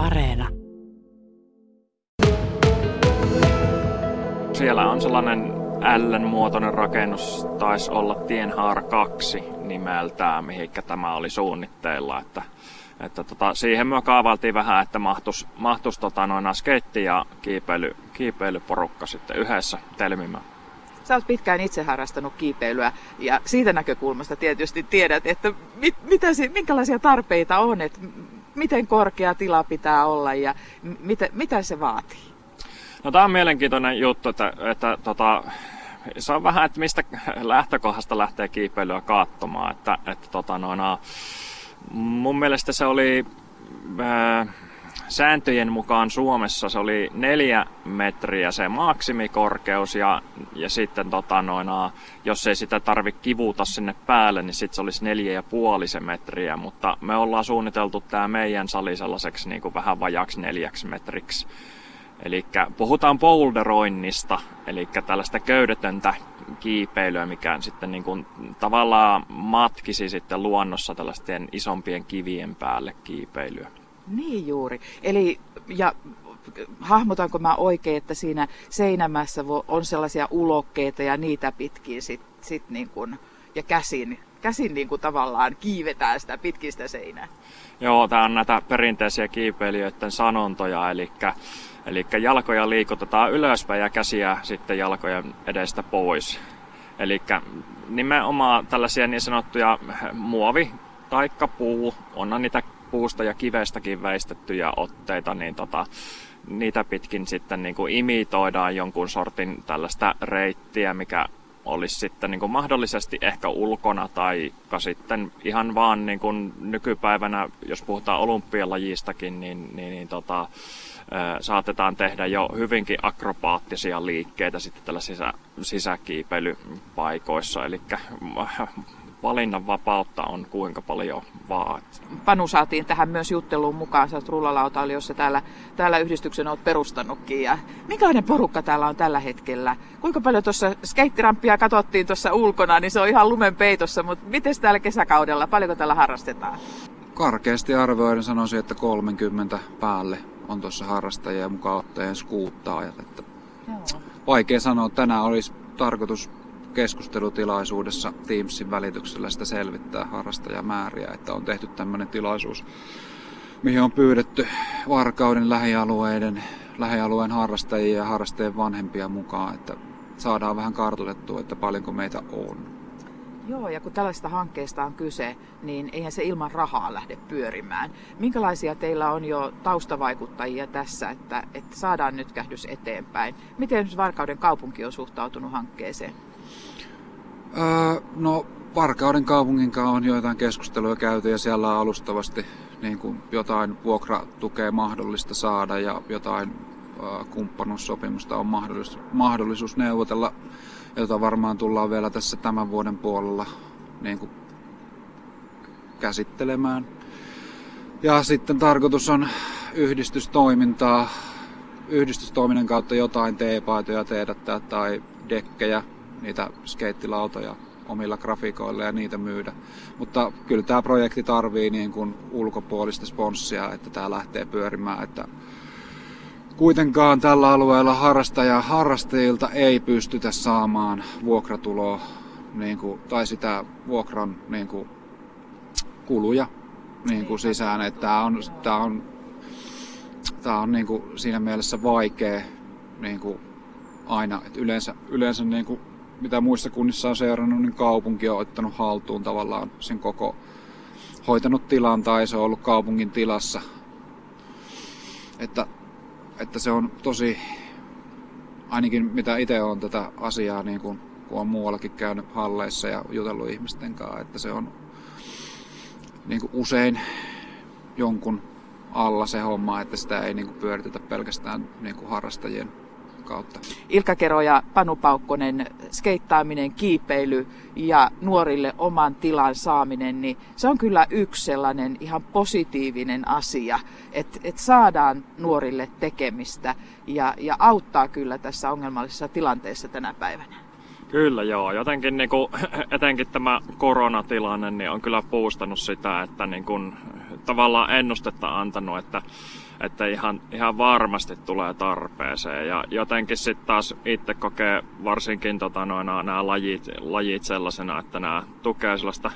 Areena. Siellä on sellainen L-muotoinen rakennus, taisi olla Tienhaara 2 nimeltään, mihinkä tämä oli suunnitteilla. Että, että tota, siihen me kaavailtiin vähän, että mahtus, mahtus tota, noin skeitti ja kiipeily, kiipeilyporukka sitten yhdessä telmimään. Sä oot pitkään itse harrastanut kiipeilyä ja siitä näkökulmasta tietysti tiedät, että mit, mitä, minkälaisia tarpeita on, että miten korkea tila pitää olla ja mitä, mitä se vaatii? No tämä on mielenkiintoinen juttu, että, että tota, se on vähän, että mistä lähtökohdasta lähtee kiipeilyä katsomaan. Että, että tota, noina, mun mielestä se oli ää, sääntöjen mukaan Suomessa se oli neljä metriä se maksimikorkeus ja, ja sitten tota noina, jos ei sitä tarvi kivuta sinne päälle, niin sitten se olisi neljä ja puoli se metriä, mutta me ollaan suunniteltu tämä meidän sali sellaiseksi niin kuin vähän vajaksi neljäksi metriksi. Eli puhutaan boulderoinnista, eli tällaista köydetöntä kiipeilyä, mikä sitten niin kuin tavallaan matkisi sitten luonnossa tällaisten isompien kivien päälle kiipeilyä. Niin juuri. Eli ja hahmotanko mä oikein, että siinä seinämässä on sellaisia ulokkeita ja niitä pitkin sit, sit niin kuin, ja käsin, käsin niin kuin tavallaan kiivetään sitä pitkin sitä seinää. Joo, tämä on näitä perinteisiä kiipeilijöiden sanontoja, eli, eli jalkoja liikutetaan ylöspäin ja käsiä sitten jalkojen edestä pois. Eli nimenomaan tällaisia niin sanottuja muovi- taikka puu, onhan niitä puusta ja kivestäkin väistettyjä otteita, niin tota, niitä pitkin sitten niin kuin imitoidaan jonkun sortin tällaista reittiä, mikä olisi sitten niin kuin mahdollisesti ehkä ulkona tai sitten ihan vaan niin kuin nykypäivänä, jos puhutaan olympialajistakin, niin, niin, niin tota, saatetaan tehdä jo hyvinkin akrobaattisia liikkeitä sitten tällaisissa sisäkiipeilypaikoissa. Eli valinnanvapautta on kuinka paljon vaat. Panu saatiin tähän myös jutteluun mukaan. Sä oot jossa täällä, täällä yhdistyksen oot perustanutkin. Ja minkälainen porukka täällä on tällä hetkellä? Kuinka paljon tuossa skeittirampia katsottiin tuossa ulkona, niin se on ihan lumen peitossa. Mutta miten täällä kesäkaudella, paljonko täällä harrastetaan? Karkeasti arvioiden sanoisin, että 30 päälle on tuossa harrastajia mukaan ottajien skuuttaajat. Että Vaikea sanoa, tänään olisi tarkoitus keskustelutilaisuudessa Teamsin välityksellä sitä selvittää harrastajamääriä, että on tehty tämmöinen tilaisuus, mihin on pyydetty Varkauden lähialueiden, lähialueen harrastajia ja harrastajien vanhempia mukaan, että saadaan vähän kartoitettua, että paljonko meitä on. Joo, ja kun tällaista hankkeesta on kyse, niin eihän se ilman rahaa lähde pyörimään. Minkälaisia teillä on jo taustavaikuttajia tässä, että, että saadaan nyt kähdys eteenpäin? Miten Varkauden kaupunki on suhtautunut hankkeeseen? Öö, no Varkauden kaupungin kanssa on joitain keskusteluja käyty ja siellä on alustavasti niin kuin jotain vuokratukea mahdollista saada ja jotain öö, kumppanuussopimusta on mahdollisuus, mahdollisuus neuvotella, jota varmaan tullaan vielä tässä tämän vuoden puolella niin kuin käsittelemään. Ja sitten tarkoitus on yhdistystoimintaa, yhdistystoiminnan kautta jotain teepaitoja tehdä tai dekkejä niitä skeittilautoja omilla grafiikoilla ja niitä myydä. Mutta kyllä tämä projekti tarvii niin kuin ulkopuolista sponssia, että tämä lähtee pyörimään. Että kuitenkaan tällä alueella harrastaja, harrastajilta ei pystytä saamaan vuokratuloa niin kuin, tai sitä vuokran niin kuin, kuluja niin kuin sisään. Että tämä on, tämä on, tämä on niin kuin, siinä mielessä vaikea niin kuin, aina. Että yleensä, yleensä niin kuin, mitä muissa kunnissa on seurannut, niin kaupunki on ottanut haltuun tavallaan sen koko hoitanut tilan tai se on ollut kaupungin tilassa. Että, että se on tosi, ainakin mitä itse on tätä asiaa, niin kun, kun on muuallakin käynyt halleissa ja jutellut ihmisten kanssa, että se on niin kuin usein jonkun alla se homma, että sitä ei niin kuin pyöritetä pelkästään niin kuin harrastajien kautta. Ilkka Kero ja Panu Paukkonen, skeittaaminen, kiipeily ja nuorille oman tilan saaminen, niin se on kyllä yksi sellainen ihan positiivinen asia, että, että saadaan nuorille tekemistä ja, ja auttaa kyllä tässä ongelmallisessa tilanteessa tänä päivänä. Kyllä joo, jotenkin niin kuin, etenkin tämä koronatilanne niin on kyllä puustanut sitä, että niin kuin, tavallaan ennustetta antanut, että, että ihan, ihan varmasti tulee tarpeeseen. Ja jotenkin sitten taas itse kokee varsinkin tota, noin, nämä lajit, lajit sellaisena, että nämä tukee sellaista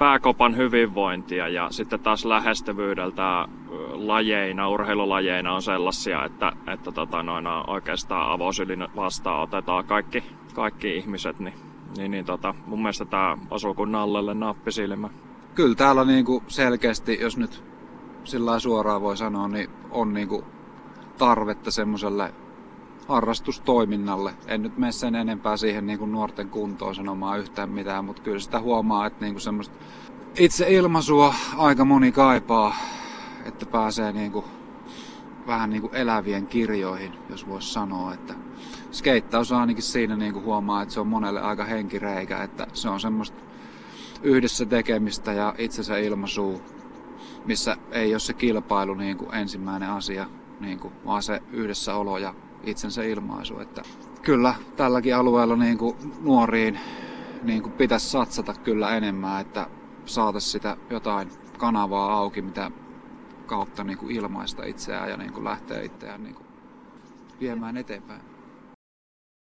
pääkopan hyvinvointia ja sitten taas lähestyvyydeltä lajeina, urheilulajeina on sellaisia, että, että tota, noin, oikeastaan avosylin vastaan otetaan kaikki, kaikki ihmiset, niin, niin, niin tota, mun mielestä tämä osuu kuin nallelle nappisilmä. Kyllä täällä niinku selkeästi, jos nyt sillä suoraan voi sanoa, niin on niinku tarvetta semmoiselle harrastustoiminnalle. En nyt mene sen enempää siihen niin kuin nuorten kuntoon sanomaan yhtään mitään, mutta kyllä sitä huomaa, että niin kuin semmoista itse ilmaisua aika moni kaipaa, että pääsee niin kuin vähän niin kuin elävien kirjoihin, jos voisi sanoa, että skeittaus ainakin siinä niin kuin huomaa, että se on monelle aika henkireikä, että se on semmoista yhdessä tekemistä ja itsensä ilmaisua, missä ei ole se kilpailu niin kuin ensimmäinen asia, niin kuin, vaan se yhdessäolo ja itsensä ilmaisu. Että kyllä tälläkin alueella niin kuin nuoriin niin kuin pitäisi satsata kyllä enemmän, että saataisiin sitä jotain kanavaa auki, mitä kautta niin kuin ilmaista itseään ja niin kuin lähteä itseään niin kuin viemään eteenpäin.